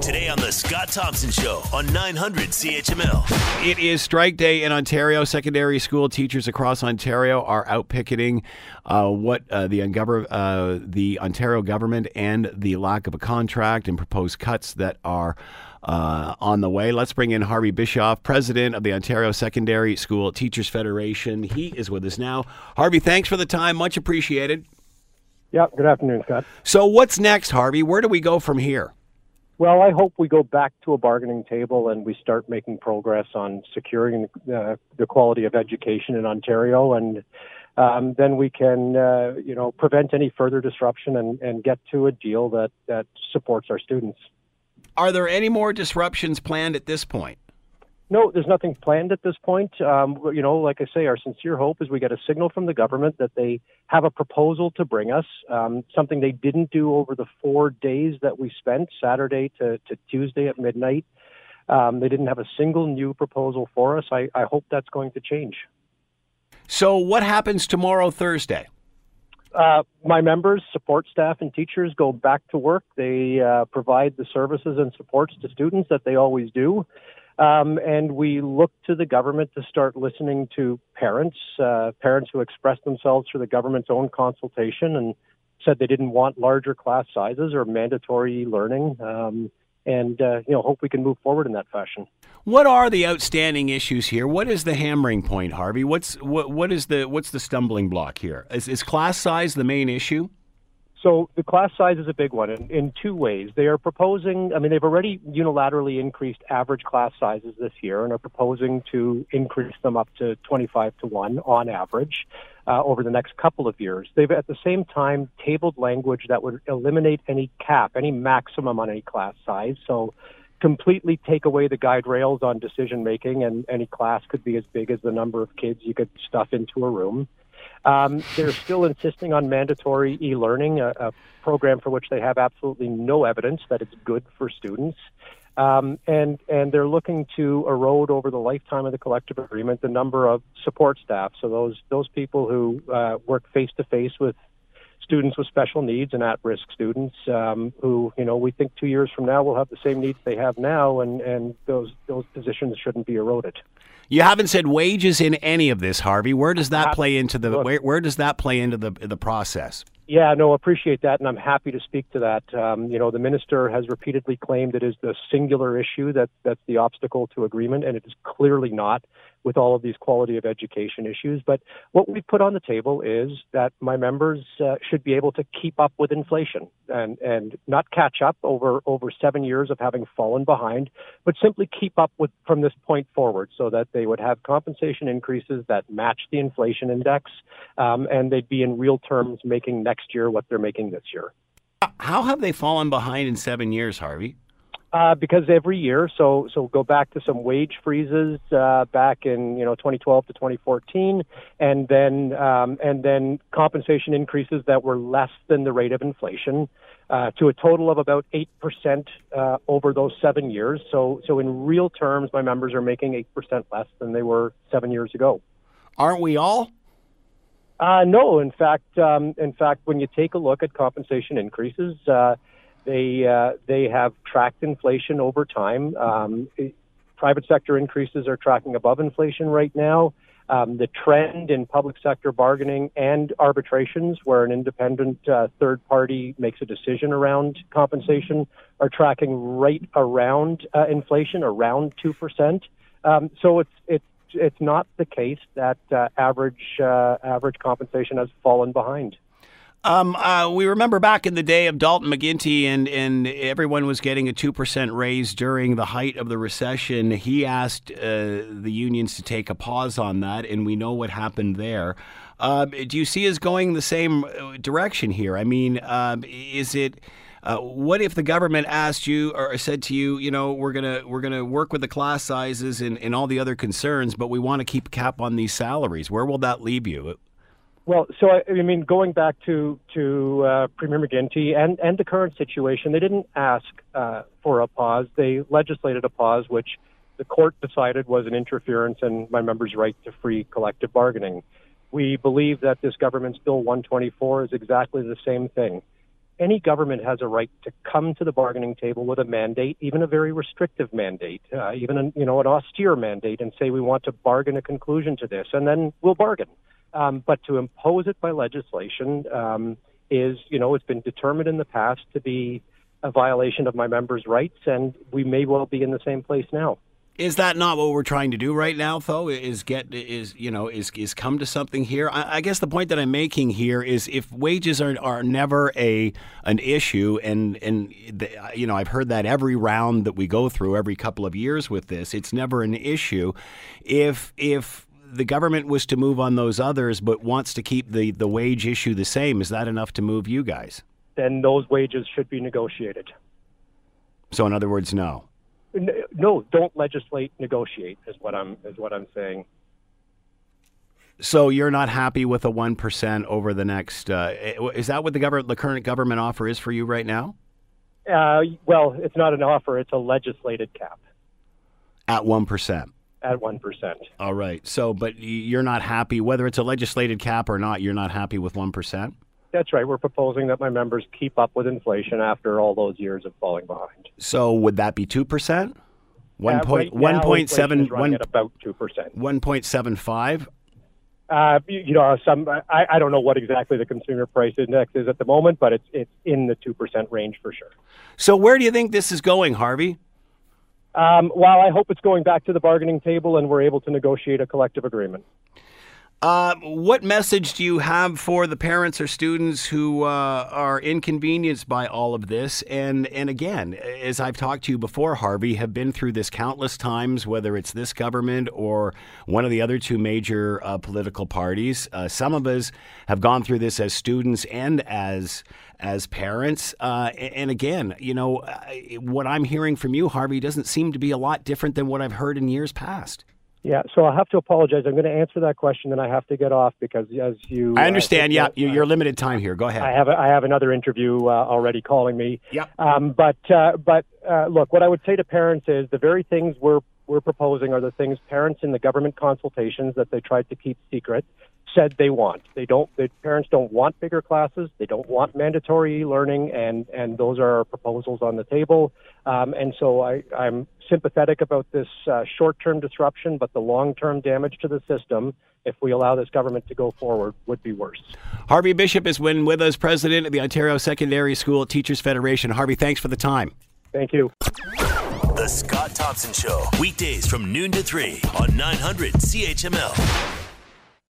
Today on the Scott Thompson Show on 900 CHML. It is strike day in Ontario. Secondary school teachers across Ontario are out picketing uh, what uh, the, ungover- uh, the Ontario government and the lack of a contract and proposed cuts that are uh, on the way. Let's bring in Harvey Bischof, president of the Ontario Secondary School Teachers Federation. He is with us now. Harvey, thanks for the time. Much appreciated. Yeah, good afternoon, Scott. So, what's next, Harvey? Where do we go from here? Well, I hope we go back to a bargaining table and we start making progress on securing uh, the quality of education in Ontario, and um, then we can, uh, you know, prevent any further disruption and, and get to a deal that that supports our students. Are there any more disruptions planned at this point? No, there's nothing planned at this point. Um, you know, like I say, our sincere hope is we get a signal from the government that they have a proposal to bring us, um, something they didn't do over the four days that we spent, Saturday to, to Tuesday at midnight. Um, they didn't have a single new proposal for us. I, I hope that's going to change. So, what happens tomorrow, Thursday? Uh, my members, support staff, and teachers go back to work. They uh, provide the services and supports to students that they always do. Um, and we look to the government to start listening to parents, uh, parents who expressed themselves through the government's own consultation and said they didn't want larger class sizes or mandatory learning. Um, and uh, you know, hope we can move forward in that fashion. What are the outstanding issues here? What is the hammering point, Harvey? What's what, what is the what's the stumbling block here? Is, is class size the main issue? So the class size is a big one in, in two ways. They are proposing, I mean, they've already unilaterally increased average class sizes this year and are proposing to increase them up to 25 to 1 on average uh, over the next couple of years. They've at the same time tabled language that would eliminate any cap, any maximum on any class size. So completely take away the guide rails on decision making and any class could be as big as the number of kids you could stuff into a room. Um, they're still insisting on mandatory e-learning, a, a, program for which they have absolutely no evidence that it's good for students. Um, and and they're looking to erode over the lifetime of the collective agreement the number of support staff. So those those people who uh, work face to face with students with special needs and at-risk students um, who, you know, we think two years from now will have the same needs they have now, and, and those those positions shouldn't be eroded. You haven't said wages in any of this, Harvey. Where does that play into the where, where does that play into the the process? Yeah, no, appreciate that, and I'm happy to speak to that. Um, you know, the minister has repeatedly claimed it is the singular issue that that's the obstacle to agreement, and it is clearly not with all of these quality of education issues. But what we put on the table is that my members uh, should be able to keep up with inflation and, and not catch up over, over seven years of having fallen behind, but simply keep up with from this point forward so that they would have compensation increases that match the inflation index um, and they'd be in real terms making next year what they're making this year. How have they fallen behind in seven years, Harvey? Uh, because every year, so so go back to some wage freezes uh, back in you know 2012 to 2014, and then um, and then compensation increases that were less than the rate of inflation, uh, to a total of about eight percent uh, over those seven years. So so in real terms, my members are making eight percent less than they were seven years ago. Aren't we all? Uh, no, in fact, um, in fact, when you take a look at compensation increases. Uh, they uh, they have tracked inflation over time. Um, private sector increases are tracking above inflation right now. Um, the trend in public sector bargaining and arbitrations, where an independent uh, third party makes a decision around compensation, are tracking right around uh, inflation, around two percent. Um, so it's it's it's not the case that uh, average uh, average compensation has fallen behind. Um, uh, we remember back in the day of Dalton McGuinty, and, and everyone was getting a 2% raise during the height of the recession. He asked uh, the unions to take a pause on that, and we know what happened there. Uh, do you see us going the same uh, direction here? I mean, um, is it. Uh, what if the government asked you or said to you, you know, we're gonna we're gonna work with the class sizes and, and all the other concerns, but we want to keep a cap on these salaries? Where will that leave you? Well, so I, I mean, going back to to uh, Premier McGuinty and and the current situation, they didn't ask uh, for a pause. They legislated a pause, which the court decided was an interference in my members' right to free collective bargaining. We believe that this government's Bill 124 is exactly the same thing. Any government has a right to come to the bargaining table with a mandate, even a very restrictive mandate, uh, even an, you know an austere mandate, and say we want to bargain a conclusion to this, and then we'll bargain. Um, but to impose it by legislation um, is, you know, it's been determined in the past to be a violation of my members' rights, and we may well be in the same place now. Is that not what we're trying to do right now, though? Is get is you know is is come to something here? I, I, guess the point that I'm making here is if wages are are never a an issue, and and the, you know I've heard that every round that we go through, every couple of years with this, it's never an issue. If if the government was to move on those others, but wants to keep the the wage issue the same, is that enough to move you guys? Then those wages should be negotiated. So, in other words, no no, don't legislate, negotiate is what I'm is what I'm saying. So you're not happy with a one percent over the next? Uh, is that what the government, the current government offer is for you right now? Uh, well, it's not an offer; it's a legislated cap at one percent. At one percent. All right. So, but you're not happy whether it's a legislated cap or not. You're not happy with one percent. That's right. We're proposing that my members keep up with inflation after all those years of falling behind. So would that be two percent? One point one point seven one at about two percent. One point seven five. Uh, you know, some I, I don't know what exactly the consumer price index is at the moment, but it's it's in the two percent range for sure. So where do you think this is going, Harvey? Um, well, I hope it's going back to the bargaining table and we're able to negotiate a collective agreement. Uh, what message do you have for the parents or students who uh, are inconvenienced by all of this? And and again, as I've talked to you before, Harvey, have been through this countless times, whether it's this government or one of the other two major uh, political parties. Uh, some of us have gone through this as students and as as parents. Uh, and again, you know, what I'm hearing from you, Harvey, doesn't seem to be a lot different than what I've heard in years past. Yeah, so I have to apologize. I'm going to answer that question, and I have to get off because, as you, I understand. Uh, yeah, you're limited time here. Go ahead. I have a, I have another interview uh, already calling me. Yeah. Um, but uh, but uh, look, what I would say to parents is the very things we're we're proposing are the things parents in the government consultations that they tried to keep secret said they want. They don't. The parents don't want bigger classes. They don't want mandatory learning, and and those are our proposals on the table. Um, and so I, I'm sympathetic about this uh, short-term disruption, but the long-term damage to the system, if we allow this government to go forward, would be worse. Harvey Bischof is when with us, president of the Ontario Secondary School Teachers Federation. Harvey, thanks for the time. Thank you. The Scott Thompson Show, weekdays from noon to 3 on 900 CHML.